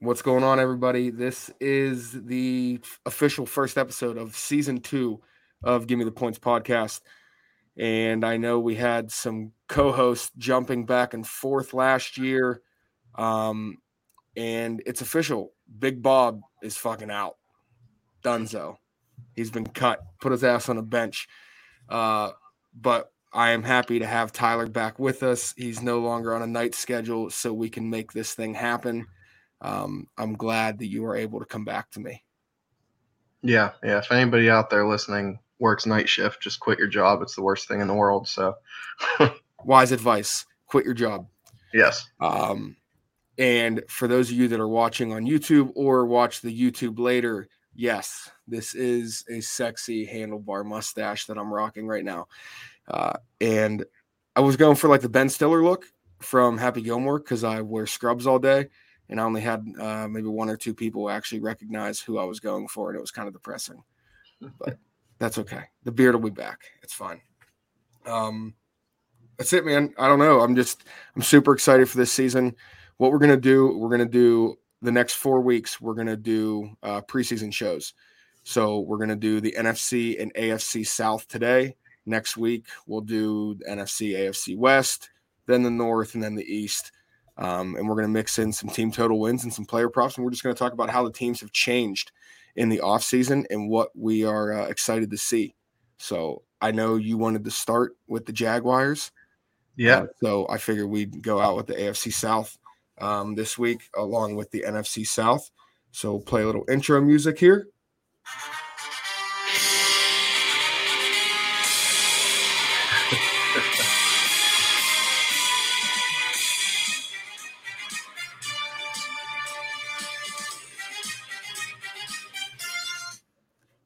What's going on, everybody? This is the official first episode of season two of Give Me the Points podcast. And I know we had some co hosts jumping back and forth last year. Um, and it's official. Big Bob is fucking out. Dunzo. He's been cut, put his ass on a bench. Uh, but I am happy to have Tyler back with us. He's no longer on a night schedule, so we can make this thing happen. Um, I'm glad that you are able to come back to me. Yeah, yeah. If anybody out there listening works night shift, just quit your job. It's the worst thing in the world. So, wise advice: quit your job. Yes. Um, and for those of you that are watching on YouTube or watch the YouTube later, yes, this is a sexy handlebar mustache that I'm rocking right now. Uh, and I was going for like the Ben Stiller look from Happy Gilmore because I wear scrubs all day. And I only had uh, maybe one or two people actually recognize who I was going for. And it was kind of depressing. But that's okay. The beard will be back. It's fine. Um, that's it, man. I don't know. I'm just, I'm super excited for this season. What we're going to do, we're going to do the next four weeks, we're going to do uh, preseason shows. So we're going to do the NFC and AFC South today. Next week, we'll do the NFC, AFC West, then the North, and then the East. Um, and we're going to mix in some team total wins and some player props. And we're just going to talk about how the teams have changed in the offseason and what we are uh, excited to see. So I know you wanted to start with the Jaguars. Yeah. Uh, so I figured we'd go out with the AFC South um, this week along with the NFC South. So play a little intro music here.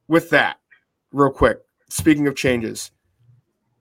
with that, real quick, speaking of changes,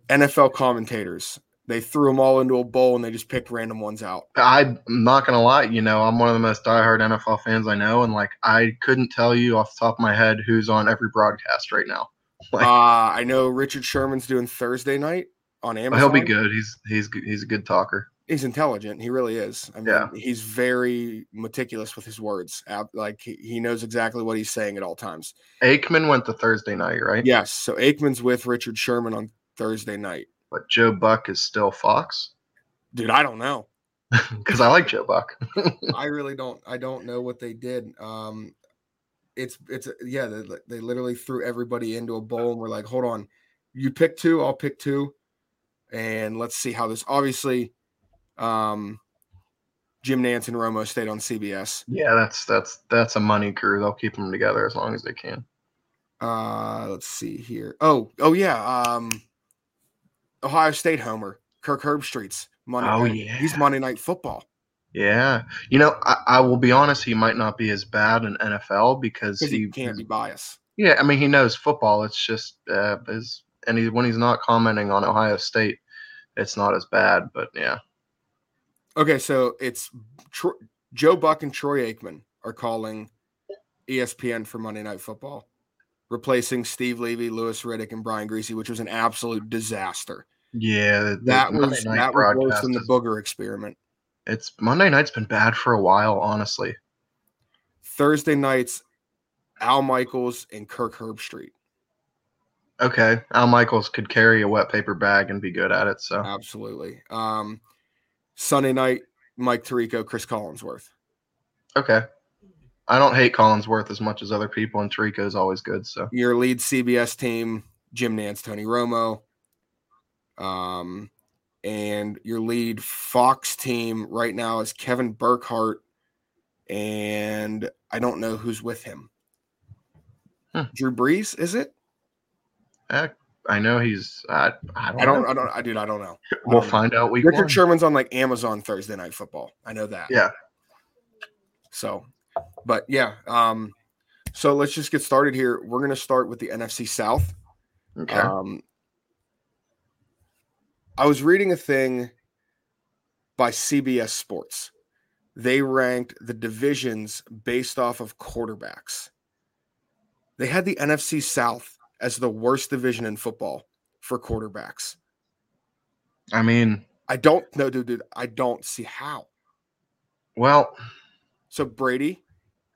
NFL commentators, they threw them all into a bowl and they just picked random ones out. I'm not gonna lie, you know, I'm one of the most diehard NFL fans I know, and like I couldn't tell you off the top of my head who's on every broadcast right now. Like, uh, I know Richard Sherman's doing Thursday night on Amazon. He'll be good. He's he's he's a good talker. He's intelligent. He really is. I mean, Yeah. he's very meticulous with his words. Like he, knows exactly what he's saying at all times. Aikman went to Thursday night, right? Yes. So Aikman's with Richard Sherman on Thursday night. But Joe Buck is still Fox Dude, I don't know. because I like Joe Buck. I really don't. I don't know what they did. Um, it's it's yeah. They, they literally threw everybody into a bowl and we're like, hold on, you pick two, I'll pick two, and let's see how this. Obviously, um, Jim Nantz and Romo stayed on CBS. yeah, that's that's that's a money crew. They'll keep them together as long as they can. Uh, let's see here. Oh, oh yeah. Um, Ohio State homer Kirk Herbstreit's Monday. Oh, night- yeah. he's Monday Night Football Yeah, you know, I, I will be honest. He might not be as bad in NFL because he, he can't be biased. Yeah, I mean, he knows football. It's just uh, his, and he when he's not commenting on Ohio State, it's not as bad. But yeah, Okay, so it's Joe Buck and Troy Aikman are calling ESPN for Monday Night Football, replacing Steve Levy, Louis Riddick, and Brian Griese, which was an absolute disaster. yeah, the- That was that was worse than the booger experiment. It's Monday night's been bad for a while, honestly. Thursday nights, Al Michaels and Kirk Herbstreit. Okay, Al Michaels could carry a wet paper bag and be good at it. So Absolutely. Um, Sunday night, Mike Tirico, Cris Collinsworth. okay, I don't hate Collinsworth as much as other people, and Tirico is always good. So Your lead CBS team, Jim Nantz, Tony Romo. Um, and your lead Fox team right now is Kevin Burkhardt, and I don't know who's with him. Hmm. Drew Brees, is it? eh, I know he's. I, I don't. I don't. know. I don't. I dude. I don't know. We'll Um, find out week Richard one. Sherman's on like Amazon Thursday Night Football. I know that. Yeah. So, but yeah. Um, so let's just get started here. We're gonna start with the NFC South. Okay. Um, I was reading a thing by CBS Sports. They ranked the divisions based off of quarterbacks. They had the NFC South as the worst division in football for quarterbacks. I mean, I don't know, dude, dude. I don't see how. Well, So Brady,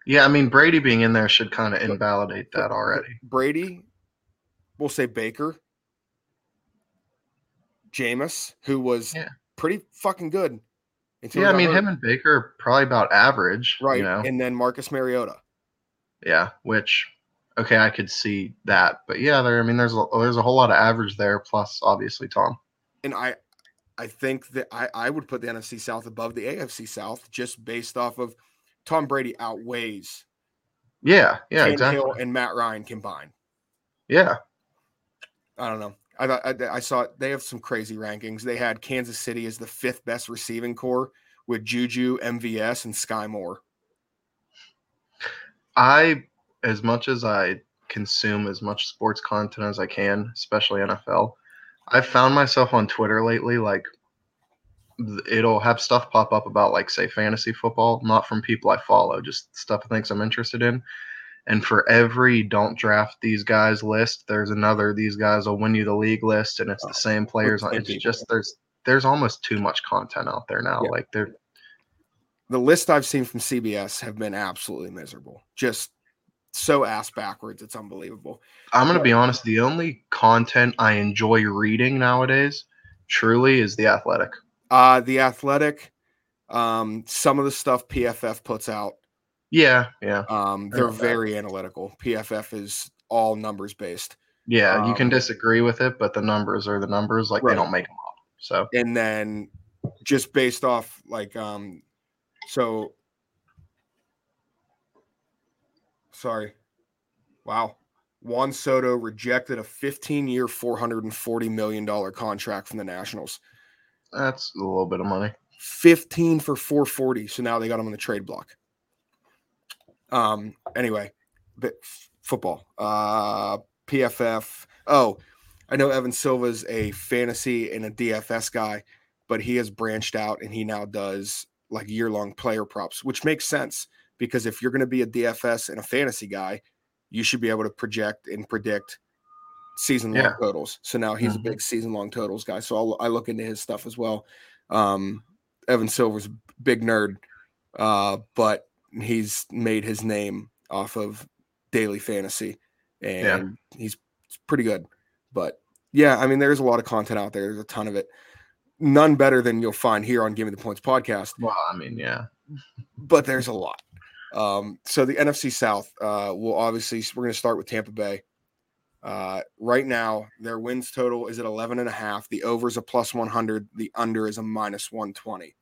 Yeah, I mean Brady being in there should kind of invalidate that already. Brady, we'll say Baker, Jameis, who was Yeah. pretty fucking good. until Yeah, I mean hurt, him and Baker are probably about average, right? You know, And then Marcus Mariota. yeah. Which, okay, I could see that, but yeah, there. I mean, there's a, there's a whole lot of average there. Plus, obviously, Tom. and I I think that I, I would put the NFC South above the AFC South just based off of Tom Brady outweighs Yeah, yeah, exactly. and Matt Ryan combined. Yeah, I don't know. I thought I, I saw they have some crazy rankings. They had Kansas City as the fifth best receiving corps with Juju, MVS, and Skyy Moore. I, as much as I consume as much sports content as I can, especially NFL, I've found myself on Twitter lately, like it'll have stuff pop up about like say fantasy football, not from people I follow, just stuff I think I'm interested in. And for every don't draft these guys list, there's another these guys will win you the league list, and it's the same players. on It's people. just there's there's almost too much content out there now. Yeah. Like they're The list I've seen from CBS have been absolutely miserable. Just so ass backwards. It's unbelievable. I'm gonna be honest. The only content I enjoy reading nowadays, truly, is the Athletic. Uh the athletic, um, some of the stuff PFF puts out, Yeah, yeah, um, they're know that. very analytical. PFF is all numbers based. yeah. you can Um, disagree with it, but the numbers are the numbers. Like Right. they don't make them up. So and then just based off like um so sorry. Wow. Juan soto rejected a 15 year 440 million dollar contract from the nationals. That's a little bit of money. 15 for 440 so now they got him on the trade block. Um anyway but f- football uh pff oh i know evan silva's a fantasy and a dfs guy but he has branched out and he now does like year-long player props which makes sense because if you're going to be a dfs and a fantasy guy you should be able to project and predict season long Yeah. totals so now he's Mhm. a big season long totals guy so I'll, i look into his stuff as well um Evan Silva's a big nerd, uh, but he's made his name off of daily fantasy, and he's pretty good. But yeah, I mean, there's a lot of content out there. There's a ton of it. None better than you'll find here on Give Me the Points podcast, Well, I mean, yeah, but there's a lot. Um, so the NFC South, uh, will obviously we're going to start with Tampa Bay. Uh, right now, their wins total is at 11 and a half. The over is a plus 100. The under is a minus 120.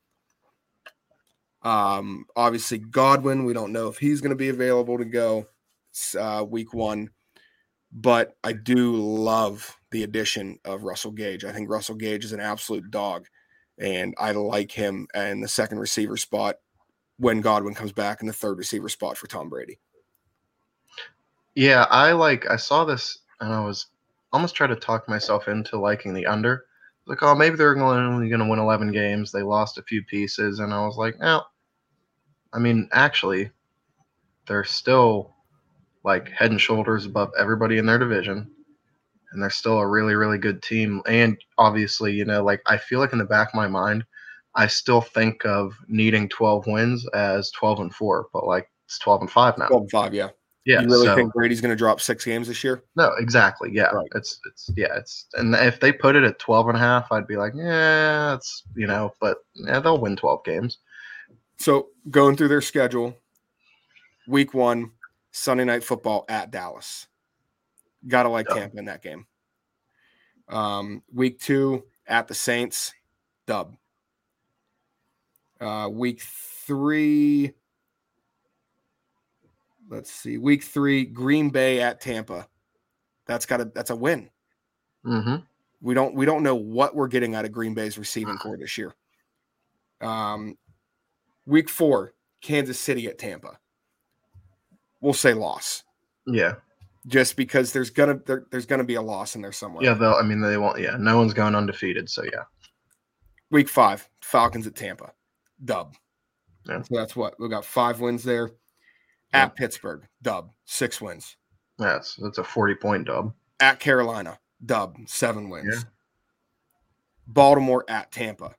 Um, obviously, Godwin, we don't know if he's going to be available to go uh, week one, but I do love the addition of Russell Gage. I think Russell Gage is an absolute dog, and I like him in the second receiver spot when Godwin comes back in the third receiver spot for Tom Brady. yeah. I like. I saw this, and I was almost trying to talk myself into liking the under. Like, oh, maybe they're only going to win 11 games. They lost a few pieces, and I was like, no. I mean, actually, they're still like head and shoulders above everybody in their division, and they're still a really, really good team. And obviously, you know, like I feel like in the back of my mind, I still think of needing 12 wins as 12 and four, but like it's 12 and five now. 12 and 5, yeah. Yeah, you really so- think Brady's going to drop six games this year? no, exactly. Yeah. Right. It's it's yeah, it's and if they put it at 12 and a half, I'd be like, yeah, it's you know, but yeah, they'll win 12 games. So going through their schedule, week one, Sunday night football at Dallas. Gotta like Dub. Tampa in that game. Um, week two at the Saints, dub. Uh, week three, let's see, week three, Green Bay at Tampa. That's got a that's a win. Mm-hmm. We don't we don't know what we're getting out of Green Bay's receiving corps this year. Um, week four, Kansas City at Tampa. We'll say loss, Yeah. just because there's gonna there, there's gonna be a loss in there somewhere. Yeah, they'll I mean they won't yeah, no one's going undefeated, so yeah. Week five, Falcons at Tampa, dub. Yeah. So that's what we got five wins there. Yeah. At Pittsburgh, dub, six wins. That's that's a 40 point dub. At Carolina, dub, seven wins. Yeah. Baltimore at Tampa.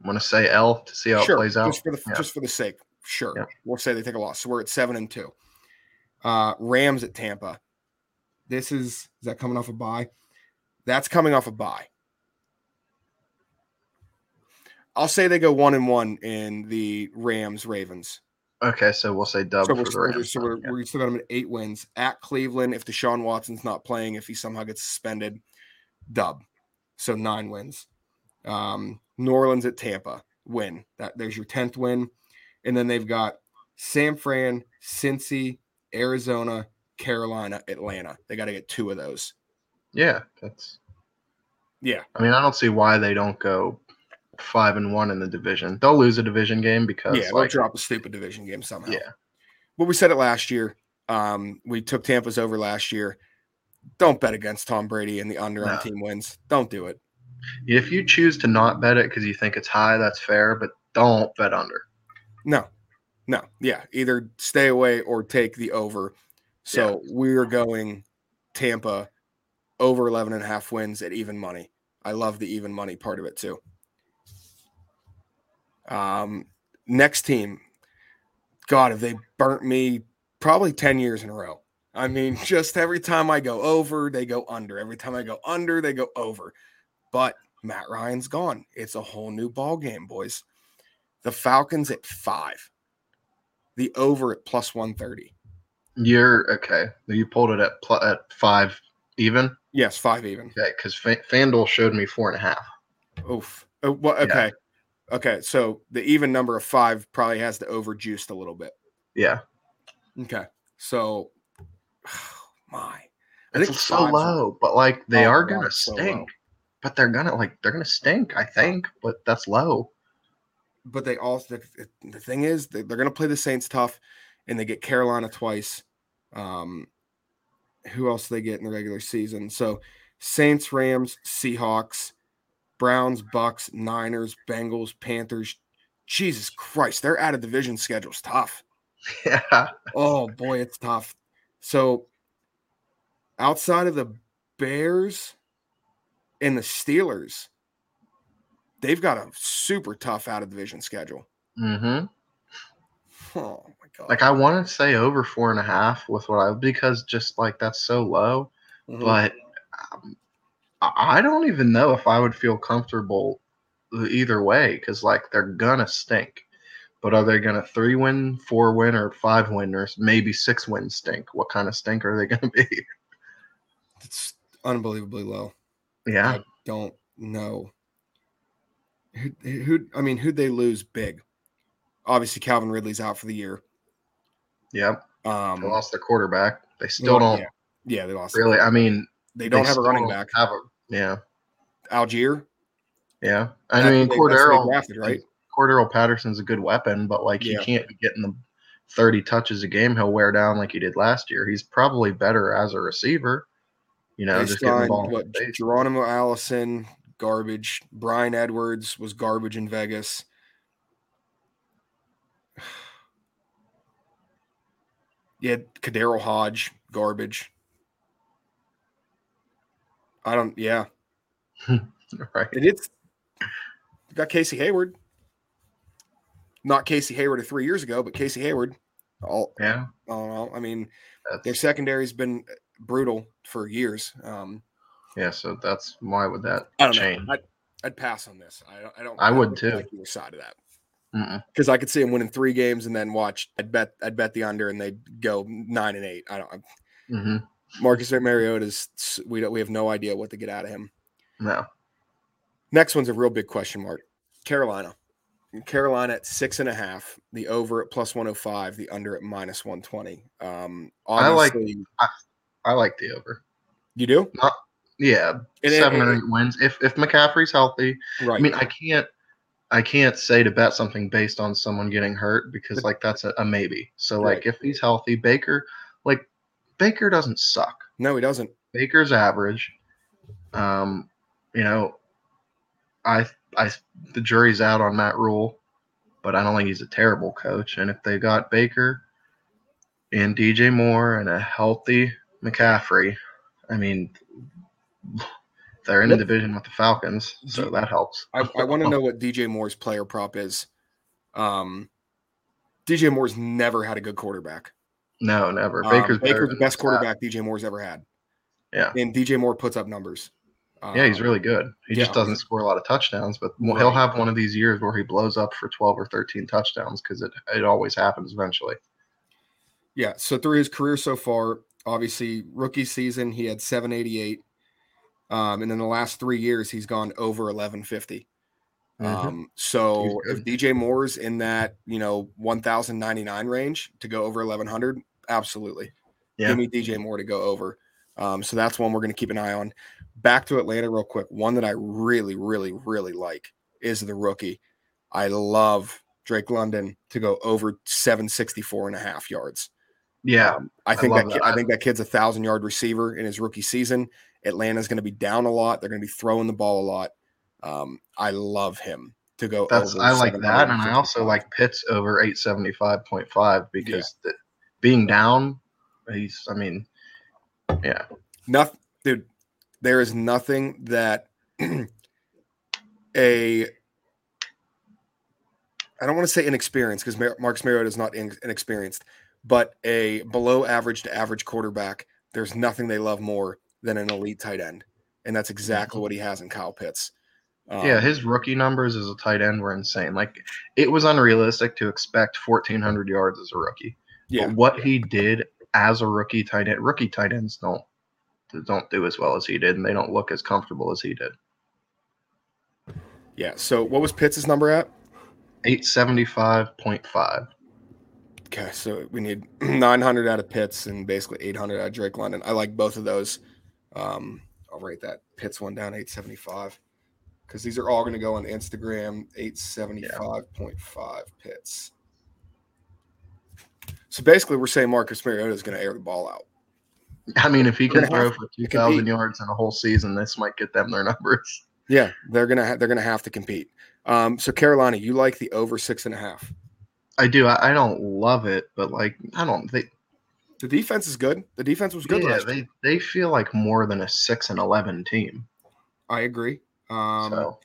I'm gonna say L to see how sure, it plays out? just for the just for the sake. Sure, we'll say they take a loss. So we're at seven and two. Uh, Rams at Tampa. This is is that coming off a bye? That's coming off a bye. I'll say they go one and one in the Rams Ravens. Okay, so we'll say dub So, for we're, the Rams. so we're, Yeah. we still got them at eight wins at Cleveland. If Deshaun Watson's not playing, if he somehow gets suspended, dub. So nine wins. Um, New Orleans at Tampa, win. That there's your tenth win, and then they've got San Fran, Cincy, Arizona, Carolina, Atlanta. They got to get two of those. yeah, that's. Yeah, I mean, I don't see why they don't go five and one in the division. They'll lose a division game because yeah. They'll drop a stupid division game somehow. yeah, But we said it last year. Um, we took Tampa's over last year. Don't bet against Tom Brady and the under on No. team wins. Don't do it. if you choose to not bet it because you think it's high, that's fair, but don't bet under. No, no, yeah. Either stay away or take the over. So we're going Tampa over 11 and a half wins at even money. I love the even money part of it too. Um, next team, God, have they burnt me probably 10 years in a row? I mean, just every time I go over, they go under. Every time I go under, they go over. But Matt Ryan's gone. It's a whole new ball game, boys. The Falcons at five. The over at plus 130. You're okay. You pulled it at pl- at five even. Yes, five even. Okay, because Fa- FanDuel showed me four and a half. Oof. Oh, well, Yeah. Okay. So the even number of five probably has to over juiced a little bit. Yeah, Okay. So, my. I it's so low, but like they Oh, are gonna so stink. low. but they're gonna like they're gonna stink. I think, but that's low. But they also, the, the thing is, they, they're going to play the Saints tough and they get Carolina twice. Um, who else do they get in the regular season? So, Saints, Rams, Seahawks, Browns, Bucks, Niners, Bengals, Panthers. Jesus Christ, their out of division schedule's tough. Yeah, Oh boy, it's tough. So outside of the Bears and the Steelers, they've got a super tough out of division schedule. Mm-hmm. Oh my god. like I want to say over four and a half with what I because just like that's so low. Mhm. but um, I don't even know if I would feel comfortable either way because like they're gonna stink. But are they gonna three win, four win, or five win, or maybe six win stink? What kind of stink are they gonna be? it's unbelievably low. yeah, I don't know. Who, who I mean, who'd they lose big? Obviously, Calvin Ridley's out for the year. yep. Um, They lost their quarterback. They still well, don't Yeah, yeah they lost. really. I mean, They don't have a running back. Have a, yeah, Allgeier. yeah. I That's mean, they- that's who they Cordero, drafted, right? Cordero Patterson's a good weapon, but like Yeah. he can't be getting the 30 touches a game he'll wear down like he did last year. He's probably better as a receiver. You know, they just getting the ball. what the. Geronimo Allison, garbage. Bryan Edwards was garbage in Vegas. Yeah, had KhaDarel Hodge, garbage. I don't. Yeah, Right. and it's got Casey Hayward. Not Casey Hayward of three years ago, but Casey Hayward. All Yeah. I don't know. I mean, That's, their secondary's been brutal for years. Um, yeah. So that's why would that I don't change? I'd, I'd pass on this. I don't. I don't. I would too. Like side of that because I could see him winning three games and then watch. I'd bet. I'd bet the under and they'd go nine and eight. I don't. hmm Marcus Mariota's. We don't. We have no idea what to get out of him. No. Next one's a real big question mark. Carolina. Carolina at six and a half. The over at plus one hundred five. The under at minus one twenty. Um, I like- obviously- I like the over. you do. Yeah, And it- seven or it- eight wins. If if McCaffrey's healthy, Right. I mean, I can't. I can't say to bet something based on someone getting hurt because like that's a, a maybe. So like Right. if he's healthy, Baker, like Baker doesn't suck. no, he doesn't. Baker's average. Um, you know, I I the jury's out on Matt Rhule, but I don't think he's a terrible coach. And if they got Baker and DJ Moore and a healthy McCaffrey, I mean, They're in Yep. the division with the Falcons, so that helps. I, I want to know what DJ Moore's player prop is. Um, DJ Moore's never had a good quarterback. No, never. Um, Baker's better Baker's the best quarterback DJ Moore's ever had. Yeah. And DJ Moore puts up numbers. Yeah, he's Um, really good. He just doesn't score a lot of touchdowns, but he'll have one of these years where he blows up for 12 or 13 touchdowns because it, it always happens eventually. Yeah. So through his career so far, obviously rookie season he had 788, um, and in the last three years he's gone over 1150. Um, so Mm-hmm. He's if DJ Moore's in that you know 1099 range to go over 1100, absolutely. Yeah. Give me DJ Moore to go over. Um, so that's one we're going to keep an eye on. Back to Atlanta real quick. One that I really, really, really like is the rookie. I love Drake London to go over 764 and a half yards. Yeah. Um, I think love that, kid, that. I think that kid's a thousand yard receiver in his rookie season. Atlanta's going to be down a lot. They're going to be throwing the ball a lot. Um, I love him to go. That's over I like that, and I also like Pitts over eight seventy five point five because the, being down, he's. I mean, yeah, nothing, dude. There is nothing that a I don't want to say inexperienced because Mar- Marcus Mariota is not in- inexperienced, but a below average to average quarterback. There's nothing they love more than an elite tight end, and that's exactly what he has in Kyle Pitts. Um, yeah. His rookie numbers as a tight end were insane. Like it was unrealistic to expect fourteen hundred yards as a rookie. Yeah, But what he did as a rookie tight end, rookie tight ends don't don't do as well as he did, and they don't look as comfortable as he did. yeah. So what was Pitts' number at? Eight seventy five point five. Okay, so we need 900 out of Pitts and basically 800 out of Drake London. I like both of those. Um, I'll write that Pitts one down 875 because these are all going to go on Instagram. 875.5 Pitts. So basically, we're saying Marcus Mariota is going to air the ball out. I mean, if he can throw for two thousand yards in a whole season, this might get them their numbers. Yeah, they're gonna ha- they're gonna have to compete. Um, so Carolina, you like the over six and a half? I do. I, I don't love it, but like I don't. think The defense is good. The defense was good yeah, last year. they they feel like more than a six and eleven team. I agree. Um, so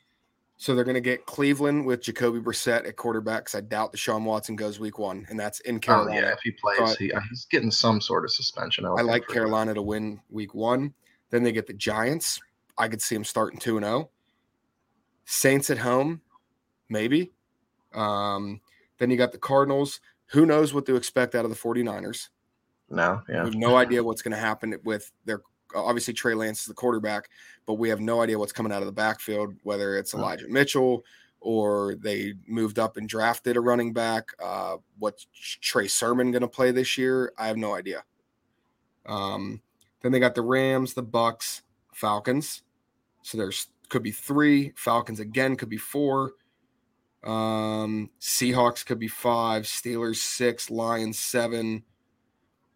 So they're going to get Cleveland with Jacoby Brissett at quarterback. 'cause I doubt the Deshaun Watson goes week one, and that's in oh Carolina. yeah, if he plays, But- he, he's getting some sort of suspension. I would like Carolina to win week one. Then they get the Giants. I could see them starting 2 and 0. Saints at home, maybe. Um, then you got the Cardinals. Who knows what to expect out of the 49ers? No, yeah. We have no idea what's going to happen with their obviously Trey Lance is the quarterback, but we have no idea what's coming out of the backfield, whether it's. Elijah Mitchell or they moved up and drafted a running back. Uh, what's Trey Sermon going to play this year? I have no idea. Um, then they got the Rams, the Bucks, Falcons. So there's could be three. Falcons again could be four. Um, Seahawks could be five. Steelers six. Lions seven.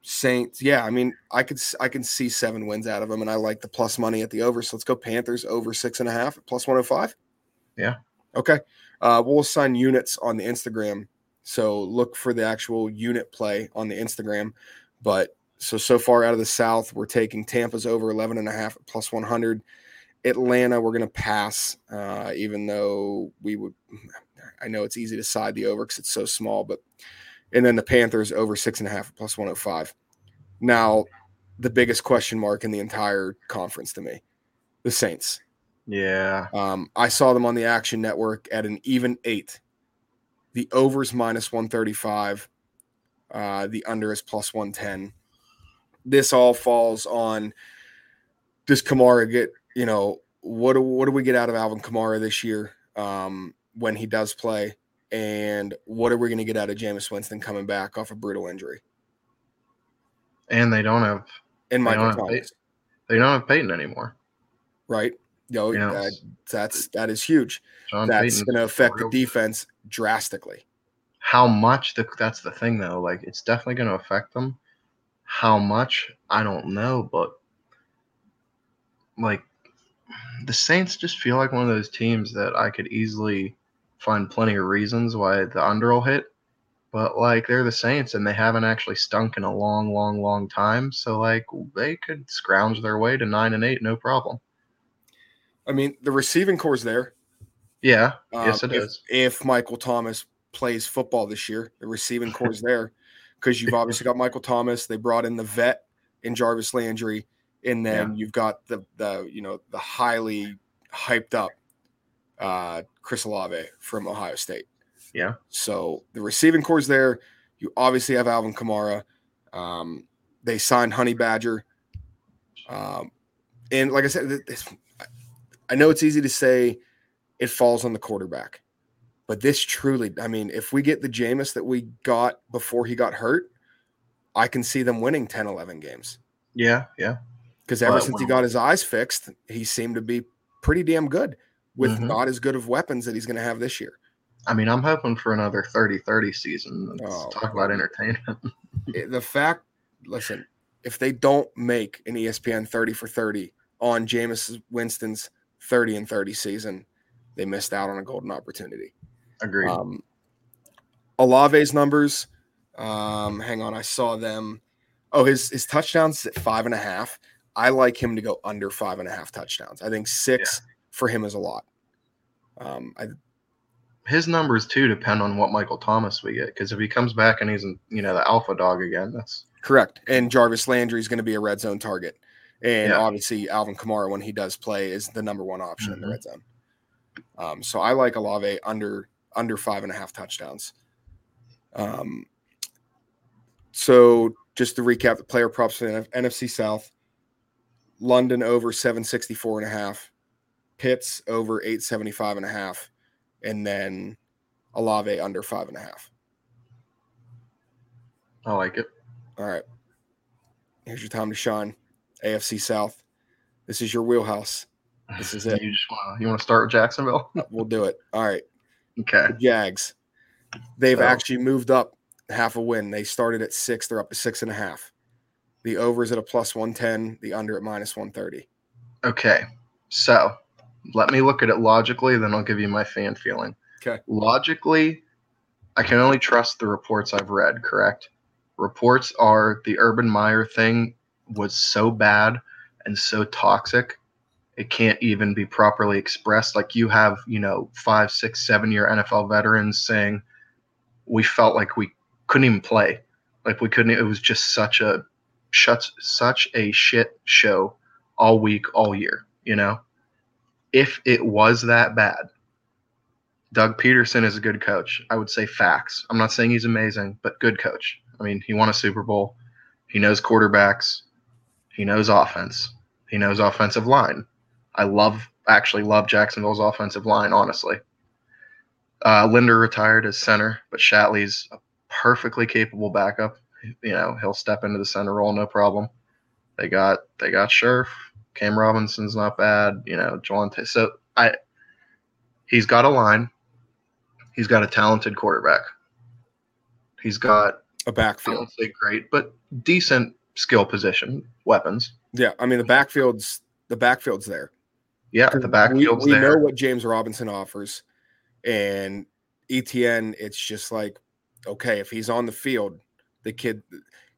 Saints. Yeah, I mean, I could I can see seven wins out of them, and I like the plus money at the over. So let's go Panthers over six and a half at plus one hundred five. Yeah. Okay. Uh, we'll assign units on the Instagram, so look for the actual unit play on the Instagram. But so so far out of the South, we're taking Tampa's over 11 and a half plus 100. Atlanta, we're going to pass, uh, even though we would. I know it's easy to side the over because it's so small, but and then the Panthers over six and a half plus 105. Now, the biggest question mark in the entire conference to me, the Saints. yeah. Um, I saw them on the Action Network at an even eight. The overs minus 135. Uh, the under is plus 110. This all falls on does Kamara get, you know, what do, what do we get out of Alvin Kamara this year um, when he does play? And what are we going to get out of Jameis Winston coming back off a brutal injury? And they don't have And They Michael don't have they don't have Payton anymore. right? Yo, Yeah. that, that's that is huge. John That's going to affect the defense drastically. How much? The, that's the thing, though. Like, it's definitely going to affect them. How much? I don't know, but like the Saints just feel like one of those teams that I could easily find plenty of reasons why the under will hit. But like they're the Saints and they haven't actually stunk in a long, long, long time. So like they could scrounge their way to nine and eight, no problem. I mean, the receiving corps is there. Yeah, Um, yes, it if, is. If Michael Thomas plays football this year, the receiving corps is there because you've obviously got Michael Thomas. They brought in the vet in Jarvis Landry, and then you've got the the you know the highly hyped up uh, Chris Olave from Ohio State. Yeah. So the receiving corps is there. You obviously have Alvin Kamara. Um, they signed Honey Badger. Um, and like I said, this, I know it's easy to say it falls on the quarterback, but this truly, I mean, if we get the Jameis that we got before he got hurt, I can see them winning 10, 11 games. Yeah, yeah. Because ever But since he got his eyes fixed, he seemed to be pretty damn good with Mhm. not as good of weapons that he's going to have this year. I mean, I'm hoping for another 30-30 season. Let's Oh, talk about entertainment. the fact, listen, if they don't make an ESPN 30 for 30 on Jameis Winston's 30 and 30 season, they missed out on a golden opportunity. Agreed. Um, Olave's numbers, um, hang on, I saw them. Oh, his his touchdowns at five and a half. I like him to go under five and a half touchdowns. I think six for him is a lot. Um, I, His numbers too depend on what Michael Thomas we get. Because if he comes back and he's you know the alpha dog again, that's Correct. And Jarvis Landry is going to be a red zone target. And Yeah. obviously, Alvin Kamara, when he does play, is the number one option in the Mhm. red zone. Um, so I like Olave under under five and a half touchdowns. Um, so just to recap the player props for the NFC South London over 764 and a half, Pitts over 875 and a half, and then Olave under five and a half. I like it. All right. Here's your time to shine. AFC South. This is your wheelhouse. This is it. You just want to you want to start with Jacksonville? We'll do it. All right. okay. The Jags. They've So- actually moved up half a win. They started at six. They're up to six and a half. The over is at a plus 110, the under at minus 130. Okay. So let me look at it logically, then I'll give you my fan feeling. Okay. Logically, I can only trust the reports I've read, correct? Reports are the Urban Meyer thing was so bad and so toxic, it can't even be properly expressed. Like you have, you know, five, six, seven year NFL veterans saying we felt like we couldn't even play. Like we couldn't, it was just such a shuts such a shit show all week, all year, you know? If it was that bad, Doug Pederson is a good coach. I would say facts. I'm not saying he's amazing, but good coach. I mean, he won a Super Bowl. He knows quarterbacks. He knows offense. He knows offensive line. I love, actually love Jacksonville's offensive line, honestly. Uh, Linder retired as center, but Shatley's a perfectly capable backup. You know, he'll step into the center role, no problem. They got they got Scherff. Cam Robinson's not bad. You know, Jelante. So I, he's got a line. He's got a talented quarterback. He's got a backfield. won't say great, but decent skill position weapons. Yeah. I mean, the backfield's the backfield's there. Yeah, the backfield's we, we there. know what James Robinson offers, and ETN. It's just like, okay, if he's on the field, the kid.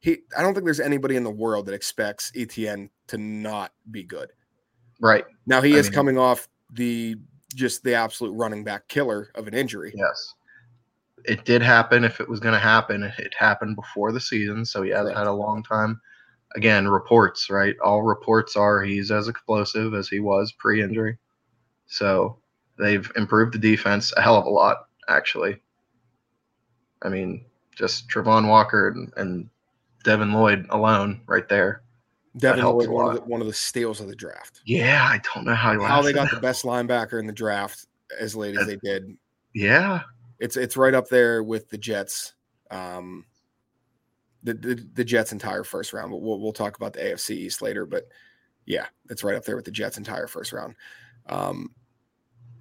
He, I don't think there's anybody in the world that expects ETN to not be good. right. Now he I is mean- coming off the just the absolute running back killer of an injury. Yes. It did happen. If it was going to happen, it, happened before the season, so he hasn't Correct. had a long time. Again, reports, right? All reports are he's as explosive as he was pre-injury. So they've improved the defense a hell of a lot, actually. I mean, just Travon Walker and, and Devin Lloyd alone, right there. Devin Lloyd, one of, the, one of the steals of the draft. Yeah, I don't know how he How they got that the best linebacker in the draft as late as they did. Yeah, It's it's right up there with the Jets. Um, the, the the Jets entire first round, but we'll we'll talk about the AFC East later. But yeah, it's right up there with the Jets entire first round. Um,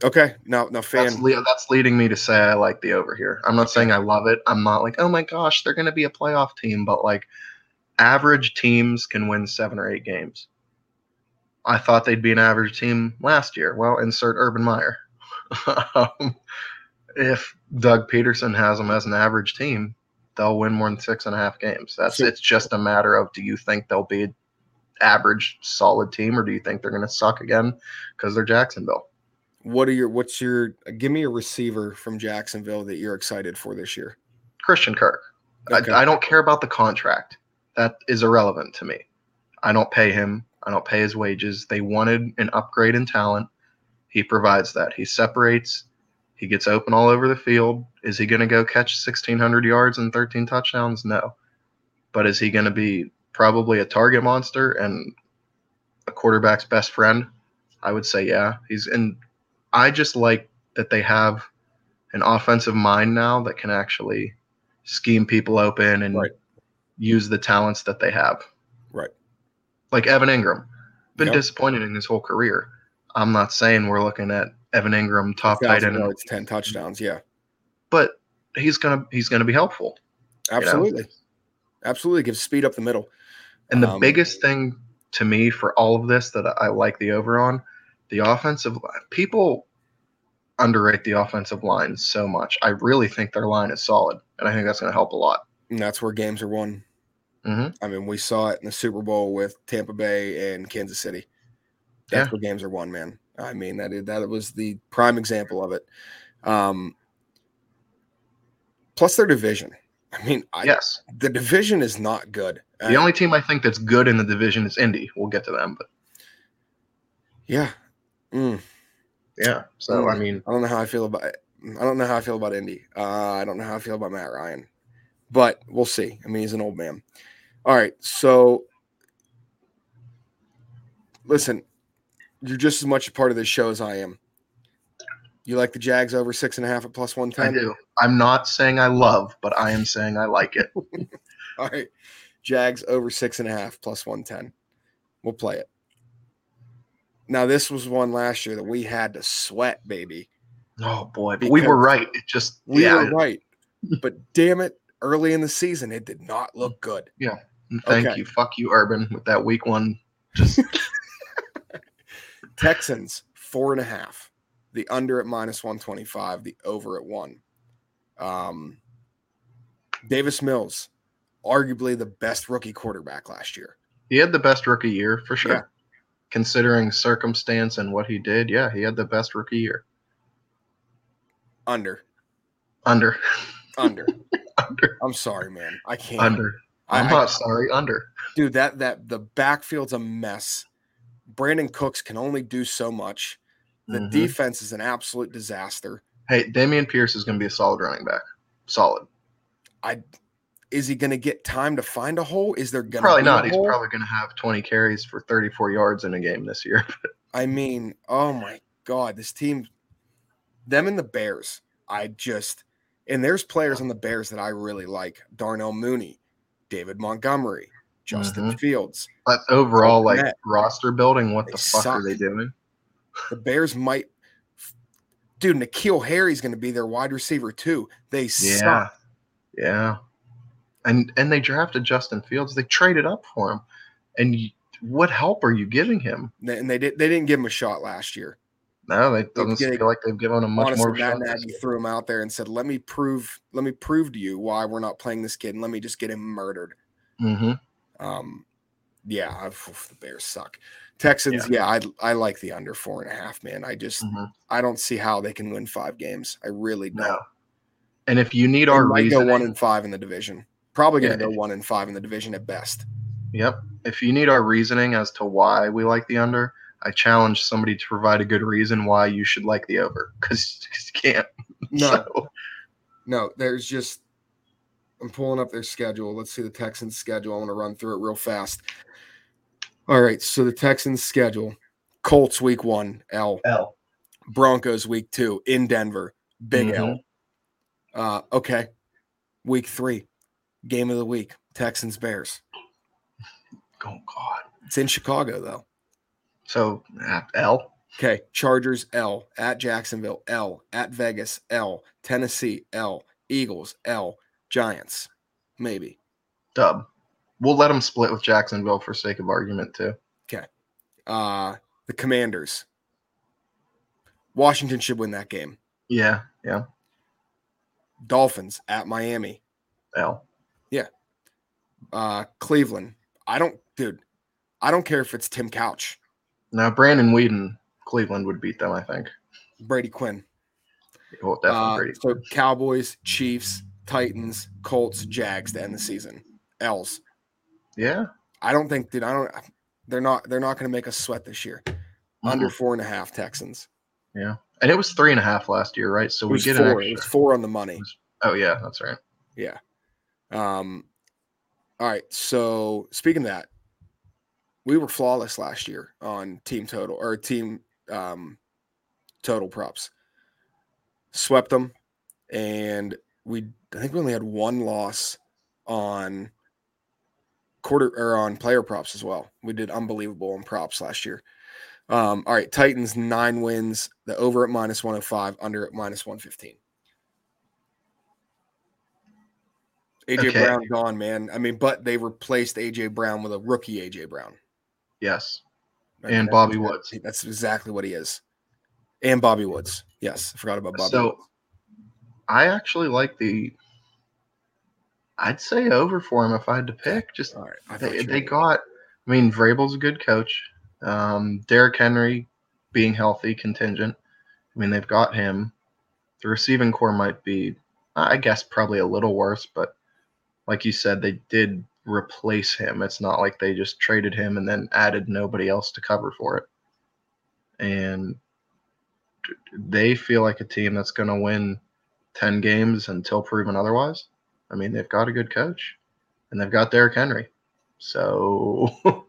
okay, now now fan that's, le- that's leading me to say I like the over here. I'm not saying I love it. I'm not like, oh my gosh, they're going to be a playoff team, but like average teams can win seven or eight games. I thought they'd be an average team last year. Well, insert Urban Meyer. um, if Doug Pederson has them as an average team, they'll win more than six and a half games. That's So- it's just a matter of do you think they'll be an average, solid team, or do you think they're going to suck again because they're Jacksonville? What are your what's your give me a receiver from Jacksonville that you're excited for this year? Christian Kirk. Okay. I, I don't care about the contract. That is irrelevant to me. I don't pay him. I don't pay his wages. They wanted an upgrade in talent. He provides that. He separates. He gets open all over the field. Is he going to go catch 1,600 yards and 13 touchdowns? No. But is he going to be probably a target monster and a quarterback's best friend? I would say, yeah. He's and I just like that they have an offensive mind now that can actually scheme people open and Right. use the talents that they have. Right. Like Evan Engram, been Yep. disappointed in his whole career. I'm not saying we're looking at Evan Engram top tight 1,000 end, yards, ten touchdowns. Yeah, but he's gonna he's gonna be helpful. you know? absolutely, absolutely. Gives speed up the middle. And the Um, biggest thing to me for all of this that I like the over on, the offensive people underrate the offensive line so much. I really think their line is solid, and I think that's going to help a lot. And that's where games are won. hmm I mean, we saw it in the Super Bowl with Tampa Bay and Kansas City. That's Yeah. where games are won, man. I mean, that is, that was the prime example of it. Um, plus their division. I mean, I, Yes, the division is not good. the only team I think that's good in the division is Indy. We'll get to them, but yeah. Mm. yeah. So I Mm. mean, I don't know how I feel about it. I don't know how I feel about Indy. Uh, I don't know how I feel about Matt Ryan, but we'll see. I mean, he's an old man. All right, so listen, you're just as much a part of this show as I am. You like the Jags over six and a half at plus one I do. I'm not saying I love, but I am saying I like it. All right, Jags over six and a half plus one ten. We'll play it. Now, this was one last year that we had to sweat, baby. Oh boy, but we were right. It just We yeah. were right, but damn it, early in the season, it did not look good. Yeah. Thank Okay. you. Fuck you, Urban, with that week one. Just Texans four and a half, the under at minus one twenty five, the over at one. Um, Davis Mills, arguably the best rookie quarterback last year. he had the best rookie year for sure. Considering circumstance and what he did, yeah, he had the best rookie year. Under, Under, under. under, I'm sorry, man. I can't. under. I, I'm I- not sorry. Under. dude. That that the backfield's a mess. Brandin Cooks can only do so much. The Mhm. defense is an absolute disaster. Hey, Dameon Pierce is going to be a solid running back. Solid. I is he going to get time to find a hole? Is there going to Probably be a not. He's hole? probably going to have 20 carries for 34 yards in a game this year. I mean, oh my god, this team, them and the Bears. I just and there's players on the Bears that I really like: Darnell Mooney, David Montgomery, Justin mm-hmm. Fields. But overall, like roster building, what the fuck are they doing? The Bears might, dude. N'Keal Harry's going to be their wide receiver too. They Yeah. suck. Yeah. And and they drafted Justin Fields. They traded up for him. And you, what help are you giving him? and they did. They didn't give him a shot last year. No, they doesn't getting- feel like they've given him much more Honestly, a Matt Nagy threw him out there and said, "Let me prove, let me prove to you why we're not playing this kid, and let me just get him murdered." Mhm. Um, yeah, I've, the Bears suck. Texans, yeah, I I like the under four and a half. Man, I just Mhm. I don't see how they can win five games. I really don't. No. And if you need They our might go one and five in the division. Probably going to Yeah. go one and five in the division at best. Yep. If you need our reasoning as to why we like the under, I challenge somebody to provide a good reason why you should like the over because you can't. No, So, no, there's just. I'm pulling up their schedule. Let's see the Texans' schedule. I want to run through it real fast. All right, so the Texans' schedule: Colts week one, L. L. Broncos week two in Denver, big Mhm. L. Uh, okay, week three, game of the week, Texans Bears. Oh God. It's in Chicago though. So uh, L. Okay, Chargers L at Jacksonville L at Vegas L Tennessee L Eagles L Giants maybe Dub. We'll let them split with Jacksonville for sake of argument too. Okay. Uh the Commanders. Washington should win that game. Yeah. Yeah. Dolphins at Miami. L. Uh Cleveland. I don't dude. I don't care if it's Tim Couch, Now Brandon Weeden, Cleveland would beat them. I think. Brady Quinn. Well, definitely Uh, Brady. so Cowboys, Chiefs, Titans, Colts, Jags to end the season. L's. yeah. I don't think dude, I don't they're not they're not gonna make us sweat this year. Under Mhm. four and a half Texans. Yeah. And it was three and a half last year, right? So we get four. an It was four on the money. Oh yeah, that's right. Um, all right. So speaking of that, we were flawless last year on team total or team um, total props. Swept them, and we I think we only had one loss on quarter or on player props as well. We did unbelievable on props last year. Um, all right, Titans nine wins, the over at minus 105, under at minus 115. AJ Okay. Brown gone, man. I mean, but they replaced AJ Brown with a rookie AJ Brown. Yes. Mean, And that's Bobby Woods. That's exactly what he is. And Bobby Woods. Yes, I forgot about Bobby. So Woods. I actually like the. I'd say over for him if I had to pick. Just All right, I they, they got. I mean, Vrabel's a good coach. Um, Derrick Henry being healthy, contingent. I mean, they've got him. The receiving corps might be, I guess, probably a little worse, but like you said, they did replace him. It's not like they just traded him and then added nobody else to cover for it. And they feel like a team that's going to win 10 games until proven otherwise. I mean, they've got a good coach and they've got Derrick Henry. So,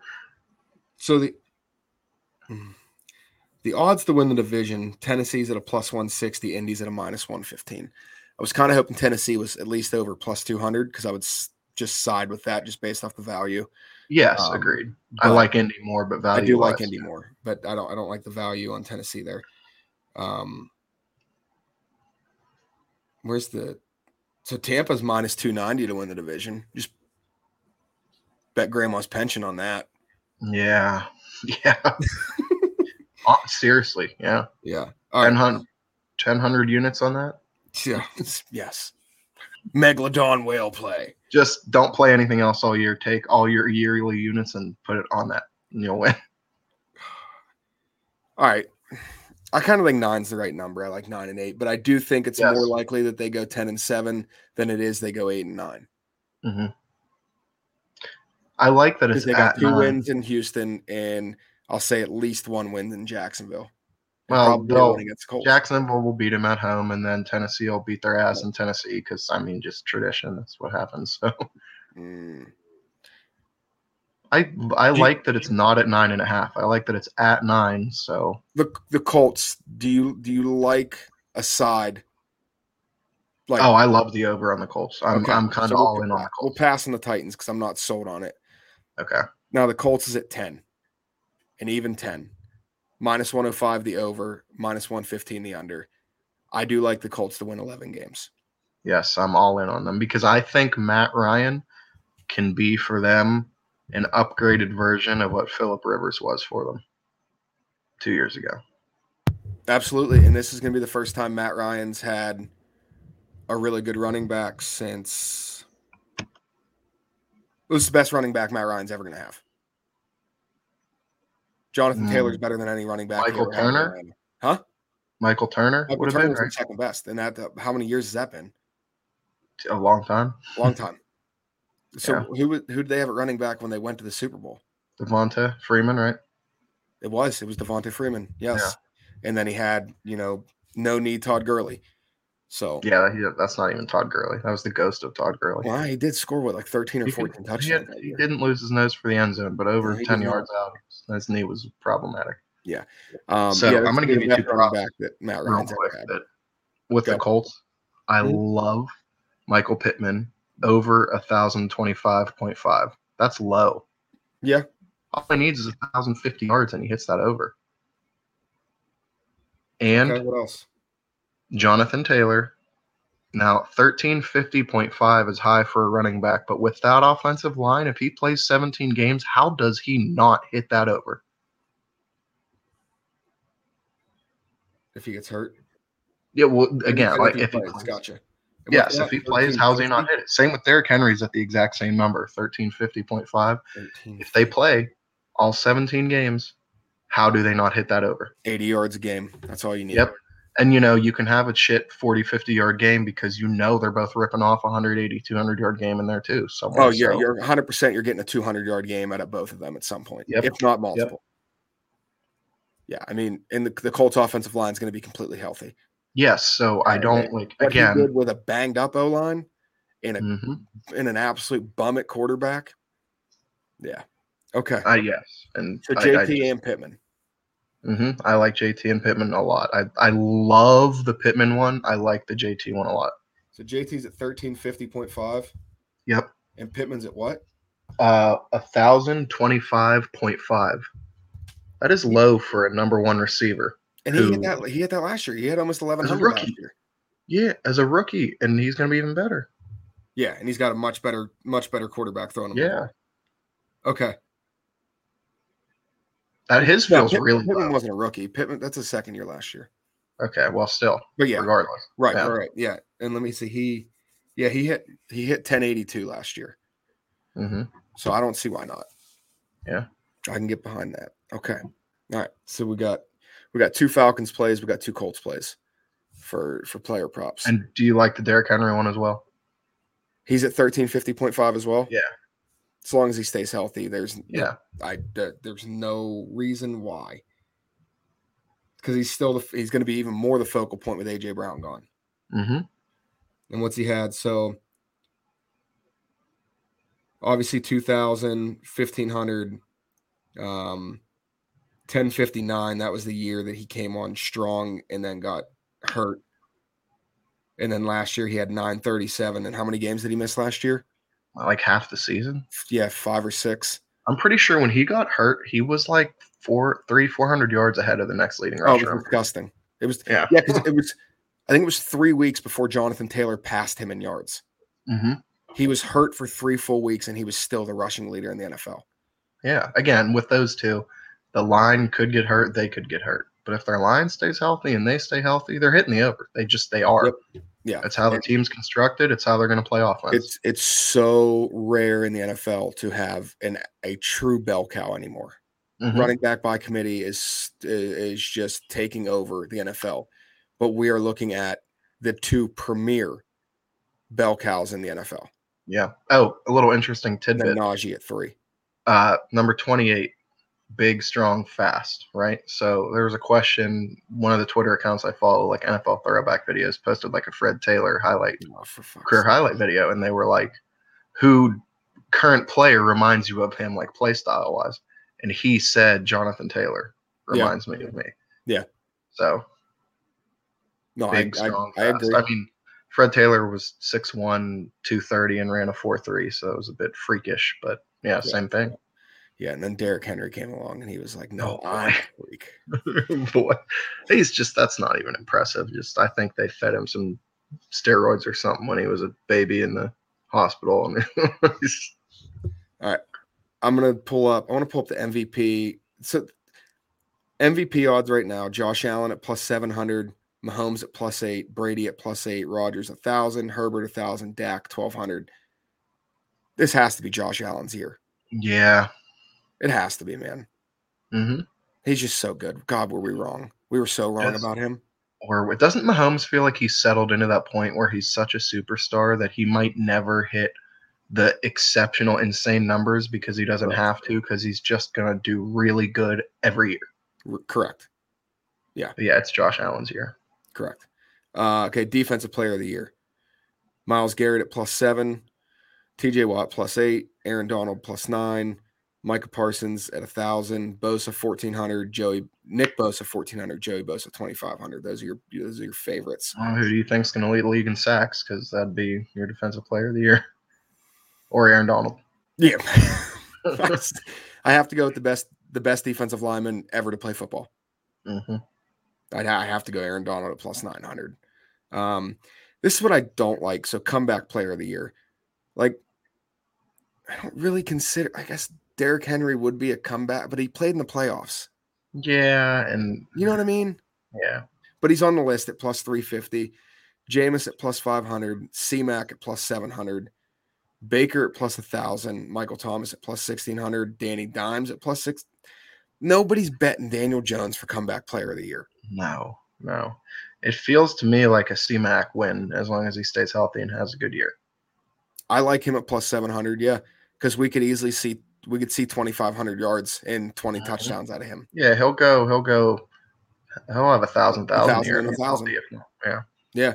So the hmm, the odds to win the division, Tennessee's at a plus 160, Indy's at a minus 115. I was kind of hoping Tennessee was at least over plus 200 because I would s- just side with that just based off the value. yes, Um, agreed. I like Indy more, but value. I do like Indy more, but I don't I don't like the value on Tennessee there. Um Where's the so Tampa's minus 290 to win the division. Just bet grandma's pension on that. Yeah. Yeah. Seriously. Yeah. Yeah. All right. 100, 1,000 units on that. Yeah, yes. Megalodon whale play. Just don't play anything else all year. Take all your yearly units and put it on that, and you'll win. All right. I kind of think nine's the right number. I like nine and eight, but I do think it's Yes. more likely that they go 10 and seven than it is they go eight and nine. hmm I like that Because it's they got at two nine. wins in Houston and I'll say at least one win in Jacksonville. And Well, probably they'll- one against Colts. Jacksonville will beat them at home, and then Tennessee will beat their ass in Tennessee because I mean, just tradition. That's what happens. So Mm. I I Do you- like that it's not at nine and a half. I like that it's at nine. So The the Colts, do you do you like a side? Like oh, I love the over on the Colts. I'm okay, I'm kind so of we'll- all in on the We'll pass on the Titans because I'm not sold on it. Okay. Now the Colts is at 10, an even 10, minus 105 the over, minus 115 the under. I do like the Colts to win 11 games. Yes, I'm all in on them because I think Matt Ryan can be for them an upgraded version of what Philip Rivers was for them two years ago. Absolutely. And this is going to be the first time Matt Ryan's had a really good running back since it was the best running back Matt Ryan's ever going to have. Jonathan Hmm. Taylor's better than any running back. Michael ever had in Turner? huh? Michael Turner Michael would have been Turner's the right? second best. And that, how many years has that been? a long time. Long time. So Yeah. who who did they have at running back when they went to the Super Bowl? Devonta Freeman, right? It was. It was Devonta Freeman. Yes. And then he had, you know, no need Todd Gurley. So Yeah, that's not even Todd Gurley. That was the ghost of Todd Gurley. well, he did score with like 13 or He, 14 he touchdowns. had- he didn't lose his nose for the end zone, but over No, he 10 did not. yards out, his knee was problematic. Yeah. Um, So, yeah, I'm gonna give you two props back that Matt Ryan's quick, that with Go. the Colts, I Mhm. love Michael Pittman over a thousand twenty five point five. That's low. Yeah. All he needs is a thousand fifty yards, and he hits that over. And Okay, what else? Jonathan Taylor. Now, 1350.5 is high for a running back, but with that offensive line, if he plays 17 games, how does he not hit that over? If he gets hurt. Yeah, well, again, And like if he plays, plays, gotcha. And yes, if he plays, how's he not hit it? Same with Derrick Henry's at the exact same number, 1350.5. 13. If they play, all 17 games. How do they not hit that over? 80 yards a game. That's all you need. Yep. And you know, you can have a shit 40, 50 yard game because you know they're both ripping off a 180, 200 yard game in there too. Somewhere. Oh, yeah. So, You're 100% you're getting a 200 yard game out of both of them at some point, Yep. if not multiple. Yeah. I mean, and the, the Colts offensive line is going to be completely healthy. yes. So I don't right. like, again, with a banged up O line and, a, mhm, and an absolute bum at quarterback. Yeah. Okay. uh, yes. And So I- I just- and Pittman. Hmm I like JT and Pittman a lot. I, I love the Pittman one. I like the JT one a lot. So JT's at 1350.5 Yep. and Pittman's at what? Uh, a thousand twenty-five point five. That is low for a number one receiver. And he Who- hit that he hit that last year. He had almost 1100 last rookie. year. Yeah, as a rookie, and he's going to be even better. Yeah, and he's got a much better much better quarterback throwing him. Yeah. Okay. That his No, feels really Pittman low. wasn't a rookie. Pittman that's his second year last year. Okay, well, still, But yeah, regardless. right, yeah. right. Yeah. And let me see. He yeah, he hit he hit 1082 last year. hmm So I don't see why not. Yeah. I can get behind that. Okay. All right. So we got we got two Falcons plays, we got two Colts plays for for player props. And do you like the Derrick Henry one as well? he's at 1350.5 as well. Yeah. As long as he stays healthy, there's Yeah. I there's no reason why. Because he's still the, he's going to be even more the focal point with AJ Brown gone. hmm And what's he had? So obviously 2000, 1500, um, 1059. That was the year that he came on strong and then got hurt. And then last year he had 937. And how many games did he miss last year? Like half the season. Yeah, five or six. I'm pretty sure when he got hurt, he was like four, three, four hundred yards ahead of the next leading Oh, it rusher. was disgusting. It was yeah. yeah, because it was I think it was three weeks before Jonathan Taylor passed him in yards. hmm He was hurt for three full weeks and he was still the rushing leader in the NFL. Yeah. Again, with those two, the line could get hurt. They could get hurt. But if their line stays healthy and they stay healthy, they're hitting the over. They just they are. Yep. Yeah. That's how the And team's constructed. It's how they're going to play offense. It's it's so rare in the NFL to have an a true bell cow anymore. Mhm. Running back by committee is is just taking over the NFL. But we are looking at the two premier bell cows in the NFL. Yeah. Oh, a little interesting And then tidbit. Najee at three. Uh, number 28, big, strong, fast, right? So there was a question. One of the Twitter accounts I follow, like NFL throwback videos, posted like a Fred Taylor highlight, Oh, career highlight video. And they were like, who current player reminds you of him, like play style wise? And he said, Jonathan Taylor Yeah. reminds me of me. Yeah. So No, I, big, I, strong, I fast. agree. I mean, Fred Taylor was 6'1, 230 and ran a 4'3. So it was a bit freakish, but yeah, Yeah. same thing. Yeah, and then Derrick Henry came along and he was like, "No, Oh, I'm boy. Oh, boy, he's just that's not even impressive. Just I think they fed him some steroids or something when he was a baby in the hospital. I mean, he's- I'm gonna pull up. I want to pull up the MVP. So MVP odds right now: Josh Allen at plus seven hundred, Mahomes at plus eight, Brady at plus eight, Rodgers a thousand, Herbert a thousand, Dak twelve hundred. This has to be Josh Allen's year. yeah, It has to be, man. hmm He's just so good. God, were we wrong? We were so wrong Yes. about him. or doesn't Mahomes feel like he's settled into that point where he's such a superstar that he might never hit the exceptional, insane numbers because he doesn't Right. have to because he's just gonna do really good every year. Correct. But yeah, it's Josh Allen's year. Correct. Uh, okay, defensive player of the year. Myles Garrett at plus seven, TJ Watt plus eight, Aaron Donald plus nine, Micah Parsons at a thousand, Bosa fourteen hundred, Joey Nick Bosa fourteen hundred, Joey Bosa twenty five hundred. Those are your those are your favorites. Well, who do you think's gonna lead the league in sacks? Because that'd be your defensive player of the year, or Aaron Donald. Yeah, I have to go with the best the best defensive lineman ever to play football. hmm I'd I have to go Aaron Donald at plus 900. Um, this is what I don't like. So, comeback player of the year. Like, I don't really consider, I guess Derrick Henry would be a comeback, but he played in the playoffs. Yeah, and You know what I mean? yeah, But he's on the list at plus 350. Jameis at plus 500. CMAC at plus 700. Baker at plus a thousand, Michael Thomas at plus sixteen hundred, Danny Dimes at plus six. Nobody's betting Daniel Jones for comeback player of the year. No, no. It feels to me like a CMAC win as long as he stays healthy and has a good year. I like him at plus seven hundred, yeah, because we could easily see we could see twenty five hundred yards and 20 Mhm. touchdowns out of him. Yeah, he'll go. He'll go. He'll have a thousand thousand thousand here. and a if he's healthy, thousand. Yeah, Yeah,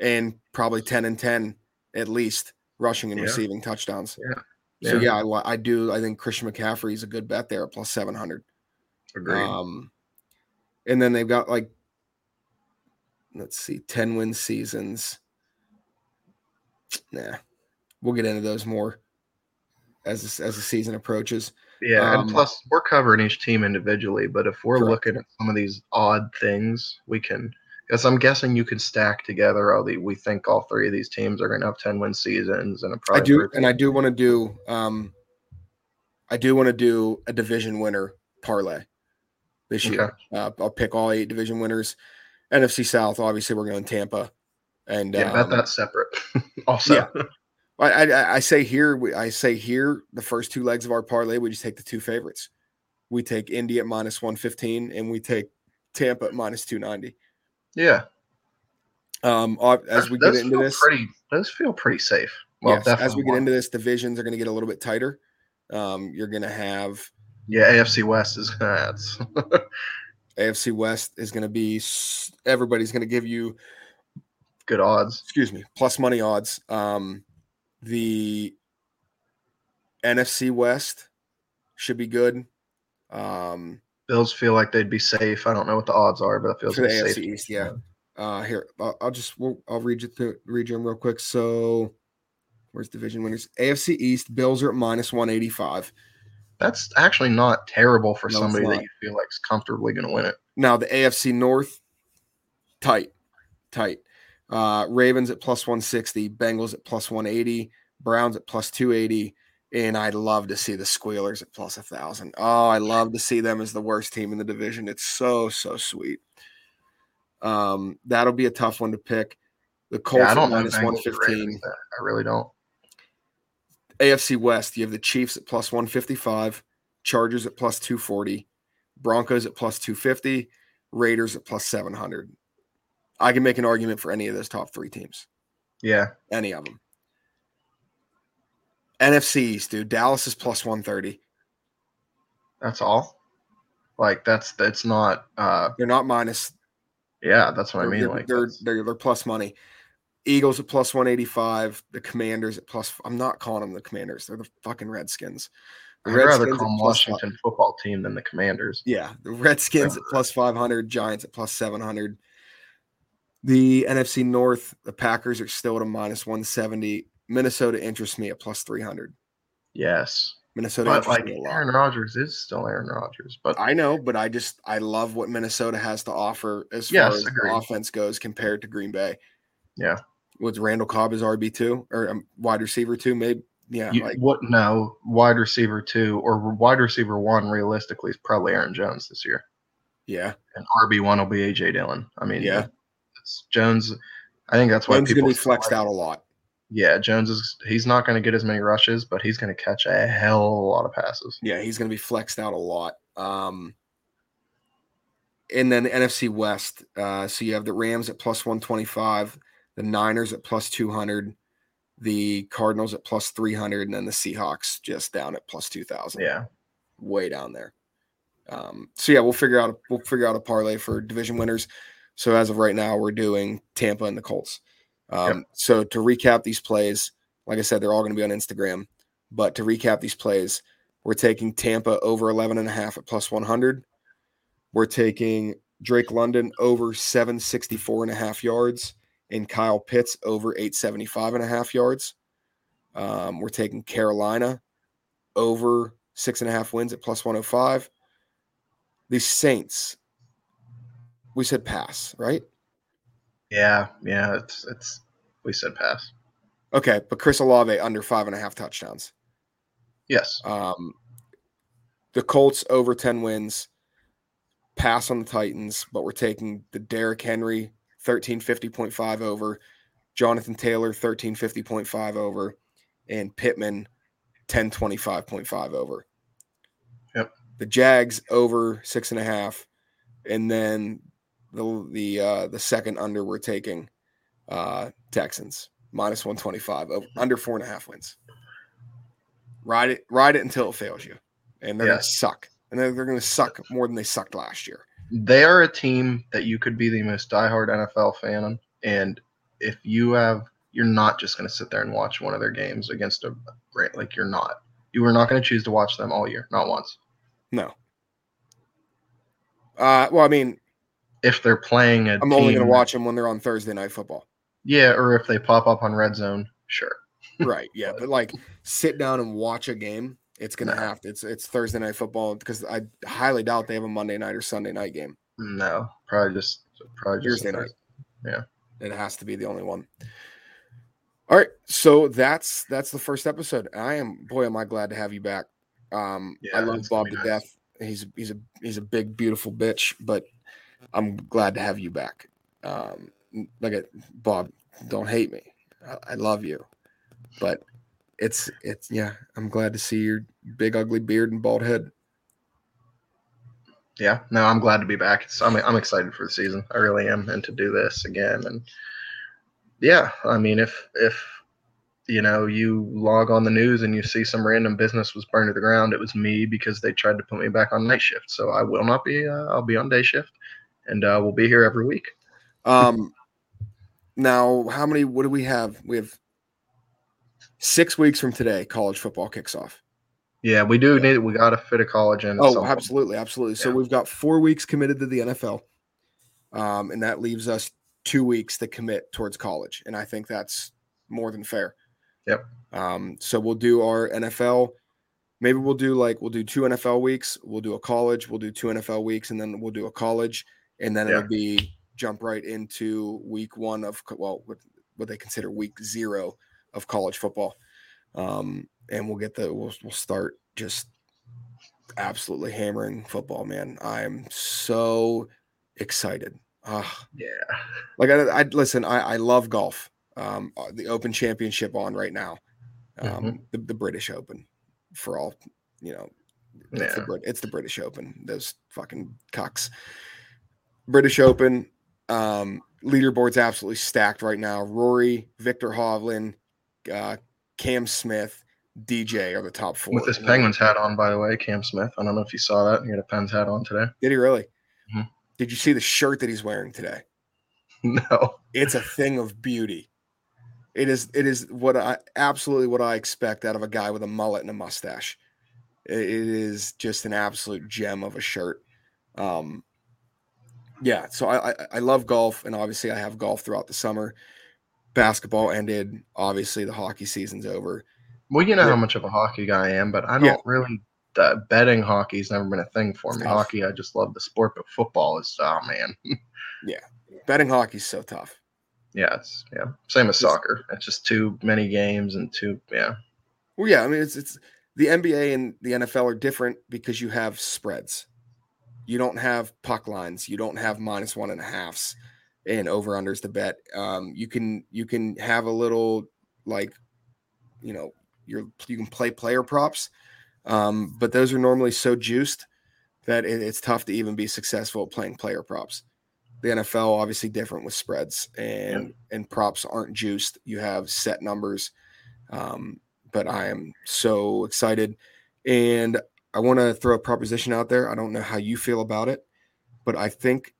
and probably ten and ten at least rushing and Yeah. receiving touchdowns. Yeah. So Yeah. yeah, I, I do. I think Christian McCaffrey is a good bet there at plus seven hundred. agreed. Um, and then they've got like, let's see, 10 win seasons. Nah, we'll get into those more as this, as the season approaches. yeah, um, and plus we're covering each team individually, but if we're Correct. looking at some of these odd things, we can. Because I'm guessing you could stack together all the. We think all three of these teams are going to have ten win seasons, and a I do, and I do want to do, um, I do want to do a division winner parlay this year. Okay. Uh, I'll pick all eight division winners. NFC South, obviously, we're going Tampa, and Yeah, um, bet that's separate. also, yeah. I, I I say here I say here the first two legs of our parlay we just take the two favorites. We take Indy at minus one fifteen and we take Tampa at minus two ninety. yeah. Um, uh, as we get into this, pretty. Those feel pretty safe. Well, yes, as we get into this, divisions are going to get a little bit tighter. Um, you're going to have yeah, AFC West is that's AFC West is going to be everybody's going to give you good odds. excuse me plus money odds. Um, the NFC West should be good. Um, Bills feel like they'd be safe. I don't know what the odds are, but it feels for the like AFC safe. East, yeah. Uh, here, I'll, I'll just we'll, I'll read you through, read you them real quick. So, where's division winners? AFC East, Bills are at minus one eighty five. That's actually not terrible for No, somebody that you feel like is comfortably going to win it. Now the AFC North, tight, tight. Uh, Ravens at plus one sixty, Bengals at plus one eighty, Browns at plus two eighty, and I'd love to see the Squealers at plus a thousand. Oh, I love to see them as the worst team in the division. It's so so sweet. Um, that'll be a tough one to pick. The Colts yeah, I don't at know. minus Bengals one. Ravens. I really don't. AFC West, you have the Chiefs at plus 155, Chargers at plus 240, Broncos at plus 250, Raiders at plus 700. I can make an argument for any of those top three teams, Yeah, any of them. NFC East, dude, Dallas is plus 130. that's all. Like that's that's not. uh They're not minus. Yeah, that's what I mean. they're, Like they're, they're, they're plus money. Eagles at plus 185, the Commanders at plus. I'm not calling them the Commanders. They're the fucking Redskins. The I'd rather call them Washington football team than the Commanders. Yeah, the Redskins at plus 500, Giants at plus 700. The NFC North, the Packers are still at a minus 170. Minnesota interests me at plus 300. Yes, Minnesota but like me a lot. Aaron Rodgers is still Aaron Rodgers. But I know, but I just I love what Minnesota has to offer as Yes, far as agreed. offense goes compared to Green Bay. Yeah. Was Randall Cobb is RB two or um, wide receiver two? Maybe yeah. you, like what? No, wide receiver two or wide receiver one realistically is probably Aaron Jones this year, yeah. and RB one will be AJ Dillon. I mean, Yeah. Jones. I think that's why Jones people gonna be flexed like- out a lot. Yeah, Jones is. He's not going to get as many rushes, but he's going to catch a hell of a lot of passes. Yeah, he's going to be flexed out a lot. Um, and then the NFC West. Uh, so you have the Rams at plus 125, the Niners at plus 200, the Cardinals at plus 300, and then the Seahawks just down at plus 2,000. Yeah, way down there. Um, so yeah, we'll figure out a, we'll figure out a parlay for division winners. So as of right now, we're doing Tampa and the Colts. Um, So to recap these plays, like I said, they're all going to be on Instagram. But to recap these plays, we're taking Tampa over 11 and a half at plus 100. We're taking Drake London over 764 and a half yards and Kyle Pitts over 875 and a half yards. Um, we're taking Carolina over six and a half wins at plus 105. The Saints, we said pass, right? yeah, yeah. It's it's. We said pass. Okay, but Chris Olave under five and a half touchdowns. Yes. Um, the Colts over 10 wins, pass on the Titans, but we're taking the Derrick Henry 1350.5 over, Jonathan Taylor 1350.5 over, and Pittman 1025.5 over. Yep. The Jags over six and a half, and then the the uh, the second under we're taking uh, Texans minus 125 under four and a half wins. Ride it, ride it until it fails you, and they're Yes. gonna suck, and they're, they're gonna suck more than they sucked last year. They are a team that you could be the most diehard NFL fan on, and if you have, you're not just going to sit there and watch one of their games against a great, like you're not. You are not going to choose to watch them all year, not once. No. Uh, well, I mean, If they're playing a I'm only gonna watch them when they're on Thursday night football. Yeah, or if they pop up on Red Zone, sure. right yeah but like sit down and watch a game it's gonna No. have to it's it's thursday night football because i highly doubt they have a monday night or sunday night game No, probably just probably just Thursday night. Yeah. It has to be the only one all right so that's that's the first episode i am boy am i glad to have you back um i love bob to nice. death he's he's a he's a big beautiful bitch but i'm glad to have you back um look at bob don't hate me I, I love you but it's it's yeah i'm glad to see your big ugly beard and bald head Yeah, no, I'm glad to be back. It's, I'm I'm excited for the season. I really am, and to do this again. And yeah, I mean, if if you know you log on the news and you see some random business was burned to the ground, it was me because they tried to put me back on night shift. So I will not be. Uh, I'll be on day shift, and uh, we'll be here every week. um now how many what do we have we have six weeks from today college football kicks off Yeah, we do need. We got to fit a college in. Oh, absolutely, absolutely. So Yeah. we've got four weeks committed to the NFL, um, and that leaves us two weeks to commit towards college, and I think that's more than fair. Yep. Um, so we'll do our NFL. Maybe we'll do like we'll do two NFL weeks. We'll do a college. We'll do two NFL weeks, and then we'll do a college, and then Yeah. it'll be jump right into week one of well, what, what they consider week zero of college football. Um, and we'll get the we'll we'll start just absolutely hammering football, man. I'm so excited. Ah, Yeah. like I, I listen, I, I love golf. Um, uh, the Open Championship on right now, um, Mm-hmm. the, the British Open, for all you know, it's the Yeah. Brit, it's the British Open. Those fucking cucks. British Open, um, leaderboard's absolutely stacked right now. Rory, Viktor Hovland, uh, Cam Smith, DJ are the top four. With this Penguins hat on, by the way, Cam Smith. I don't know if you saw that. He had a Pens hat on today. Did he really? Mhm. Did you see the shirt that he's wearing today? No. It's a thing of beauty. It is. It is what I absolutely what I expect out of a guy with a mullet and a mustache. It is just an absolute gem of a shirt. Um, yeah. So I, I I love golf, and obviously I have golf throughout the summer. Basketball ended. Obviously the hockey season's over. Well, you know Yeah. how much of a hockey guy I am, but I don't Yeah. really. Uh, betting hockey's never been a thing for It's me. tough. Hockey, I just love the sport, but football is oh man. Yeah, betting hockey's so tough. yeah, it's yeah. Same as Just- soccer. It's just too many games and too yeah. Well, yeah, I mean it's it's the NBA and the NFL are different because you have spreads. You don't have puck lines. You don't have minus one and a halves and over unders to bet. Um, you can you can have a little like, you know, you're you can play player props, um, but those are normally so juiced that it, it's tough to even be successful at playing player props. The NFL obviously different with spreads and and props aren't juiced. You have set numbers. Um, but I am so excited. And I want to throw a proposition out there. I don't know how you feel about it, but I think,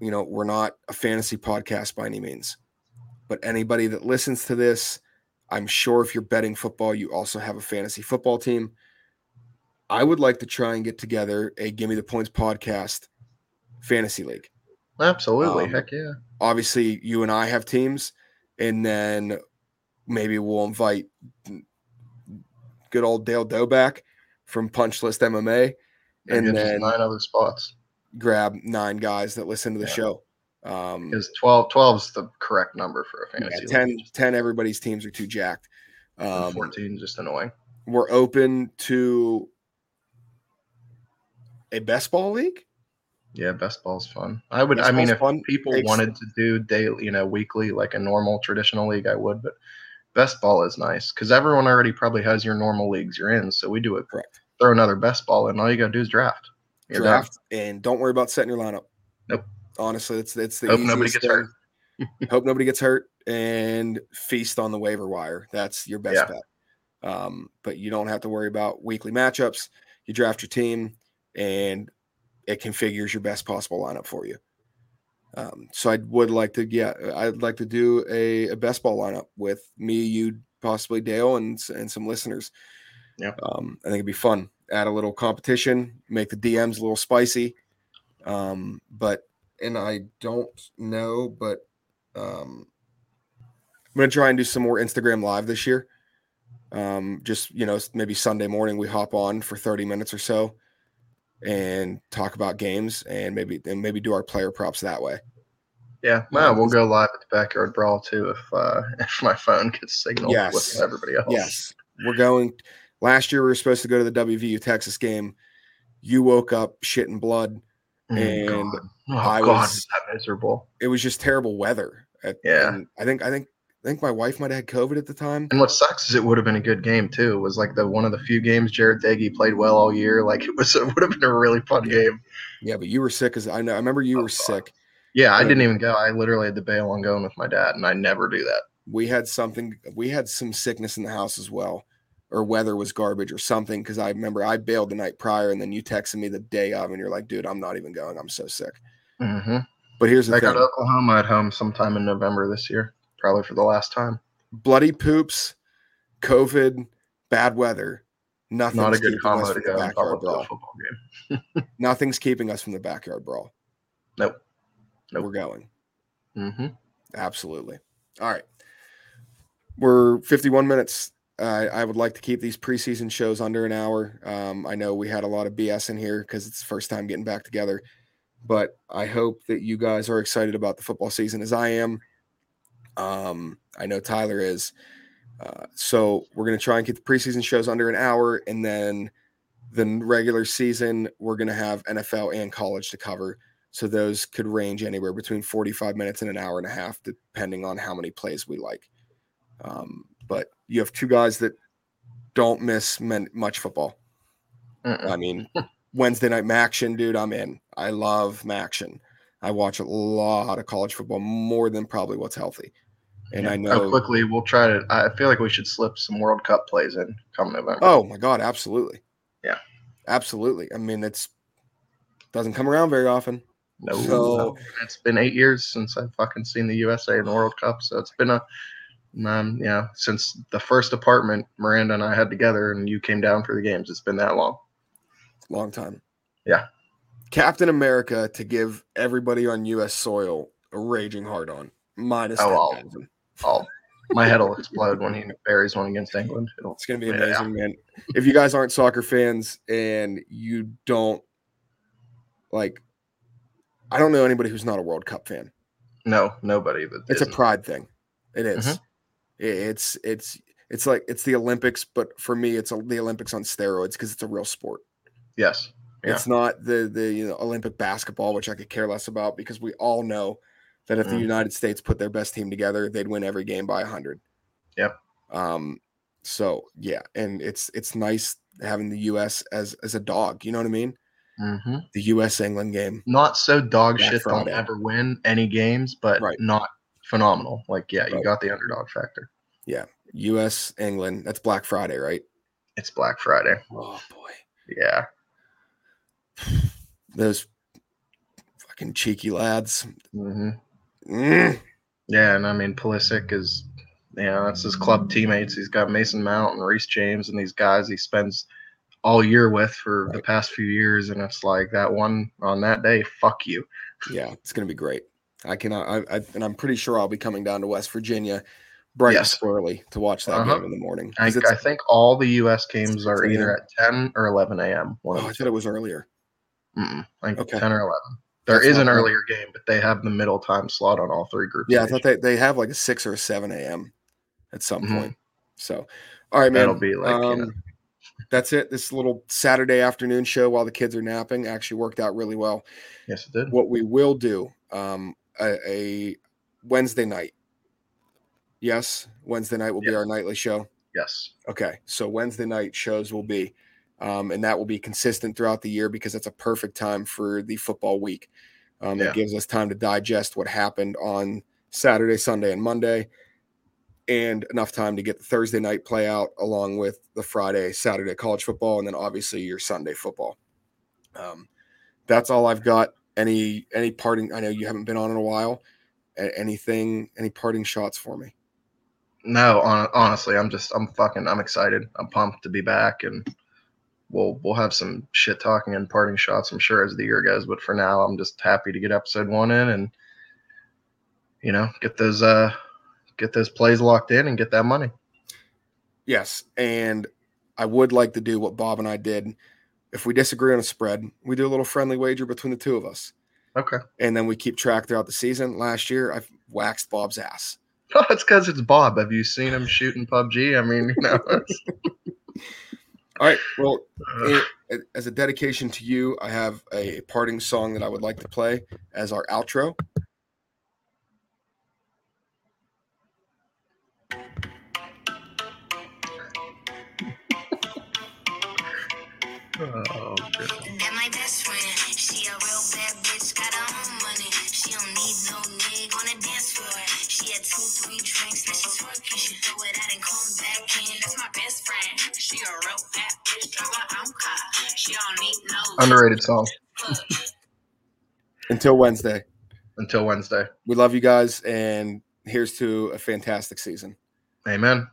you know, we're not a fantasy podcast by any means. But anybody that listens to this, I'm sure if you're betting football, you also have a fantasy football team. I would like to try and get together a Give Me the Points podcast fantasy league Absolutely. Um, Heck yeah. obviously you and I have teams, and then maybe we'll invite good old Dale Doe back from Punch List MMA, And and then nine other spots. grab nine guys that listen to the Yeah. show. Um, Because 12, 12 is the correct number for a yeah, fantasy. 10, league. 10 everybody's teams are too jacked. Um, 14 just annoying. we're open to a best ball league. Yeah, best ball's fun. I would. Best I mean, if fun. people Takes- wanted to do daily, you know, weekly, like a normal traditional league, I would. But best ball is nice because everyone already probably has your normal leagues you're in. So we do it. Correct. Throw another best ball and All you gotta do is draft. You're done. draft and don't worry about setting your lineup. Nope. Honestly, it's it's the Hope nobody gets thing. hurt. Hope nobody gets hurt and feast on the waiver wire. That's your best Yeah. bet. Um, but you don't have to worry about weekly matchups. You draft your team and it configures your best possible lineup for you. Um, so I would like to, yeah, I'd like to do a, a best ball lineup with me, you, possibly Dale, and and some listeners. Yeah. um, I think it'd be fun. Add a little competition, make the DMs a little spicy. Um, but and I don't know, but um, I'm gonna try and do some more Instagram live this year. Um, just you know, maybe Sunday morning we hop on for 30 minutes or so and talk about games and maybe and maybe do our player props that way. Yeah, well, we'll go live at the backyard brawl too if uh, if my phone gets signal Yes. with everybody else. Yes, we're going. Last year we were supposed to go to the WVU Texas game. You woke up shit and blood. Oh, And God. oh I God, was- that miserable. It was just terrible weather. At, Yeah. I think I think I think my wife might have had COVID at the time. And what sucks is it would have been a good game too. It was like the one of the few games Jarret Doege played well all year. Like it was, it would have been a really fun Yeah. game. Yeah, but you were sick as I know. I remember you Oh, were sick. Yeah, I didn't even go. I literally had to bail on going with my dad, and I never do that. we had something we had some sickness in the house as well or weather was garbage or something because i remember i bailed the night prior and then you texted me the day of and you're like dude i'm not even going i'm so sick Mm-hmm. but here's the I thing got Oklahoma at home sometime in November this year, probably for the last time. bloody poops covid bad weather nothing's Not a good keeping us combo to from go the and follow backyard up to a brawl football game. nothing's keeping us from the backyard brawl Nope. Nope. we're going Mm-hmm. Absolutely. All right. We're 51 minutes. Uh, I would like to keep these preseason shows under an hour. Um, I know we had a lot of BS in here because it's the first time getting back together, but I hope that you guys are excited about the football season as I am. Um, I know Tyler is. Uh, so we're going to try and get the preseason shows under an hour, and then the regular season we're going to have NFL and college to cover. So those could range anywhere between 45 minutes and an hour and a half, depending on how many plays we like. Um, but you have two guys that don't miss men- much football. I mean, Wednesday night Maction, dude, I'm in. I love Maction. I watch a lot of college football more than probably what's healthy. And I know How quickly we'll try to. I feel like we should slip some World Cup plays in come November. Oh my God, absolutely. Yeah. Absolutely. I mean, it's doesn't come around very often. no, so- it's been eight years since I've fucking seen the USA in the World Cup, so it's been a, um, yeah, since the first apartment Miranda and I had together, and you came down for the games. It's been that long. Long time. Yeah. Captain America to give everybody on U.S. soil a raging hard on minus Oh, well. 10,000. I'll, my head will explode when he buries one against England. It'll, It's going to be Yeah. amazing, man. If you guys aren't soccer fans and you don't like, I don't know anybody who's not a World Cup fan. no, nobody. That It's a isn't. pride thing. It is. Mhm. It's it's it's like it's the Olympics, but for me, it's a, the Olympics on steroids because it's a real sport. yes. Yeah. It's not the the you know, Olympic basketball, which I could care less about because we all know that if the Mm. United States put their best team together, they'd win every game by hundred. Yep. Um. So yeah, and it's it's nice having the U.S. as as a dog. You know what I mean? hmm The U.S. England game. Not so dog shit. Don't ever win any games, but Right. not phenomenal. Like, yeah, you Right. got the underdog factor. Yeah, U.S. England. That's Black Friday, right? It's Black Friday. Oh boy, Yeah. those fucking cheeky lads. hmm Mm. Yeah, and I mean Pulisic is, yeah, that's his club teammates. He's got Mason Mount and Reece James and these guys he spends all year with for the past few years, and it's like that one on that day, fuck you. Yeah, it's gonna be great. I cannot. I, I and I'm pretty sure I'll be coming down to West Virginia, bright Yes. early to watch that Uh-huh. game in the morning. I, I think all the U.S. games are either at 10 or 11 a.m. Oh, I thought it was earlier. Mm-mm, I think Okay. 10 or 11. There That's is an earlier game, but they have the middle time slot on all three groups. Yeah, I thought they, they have like a six or a seven a.m. at some Mhm. point. So, all right, man. That'll be like, you know. um, that's it. This little Saturday afternoon show while the kids are napping actually worked out really well. yes, it did. What we will do, um, a, a Wednesday night, Yes, Wednesday night will be our nightly show. Yes. Okay, so Wednesday night shows will be, um, and that will be consistent throughout the year because it's a perfect time for the football week. Um, Yeah. It gives us time to digest what happened on Saturday, Sunday, and Monday, and enough time to get the Thursday night play out along with the Friday, Saturday college football, and then obviously your Sunday football. Um, that's all I've got. Any any parting? I know you haven't been on in a while. Anything? Any parting shots for me? No, on, honestly, I'm just I'm fucking I'm excited. I'm pumped to be back, and we'll we'll have some shit talking and parting shots. I'm sure as the year goes, but for now, I'm just happy to get episode one in and you know get those uh get those plays locked in and get that money. Yes, and I would like to do what Bob and I did. If we disagree on a spread, we do a little friendly wager between the two of us, Okay, and then we keep track throughout the season. Last year, I've waxed Bob's ass. oh, it's because it's Bob. Have you seen him shooting PUBG? I mean, you know. All right. Well, it, as a dedication to you, I have a parting song that I would like to play as our outro. oh, God. Underrated song. Until Wednesday, Until Wednesday. we love you guys, and here's to a fantastic season. Amen.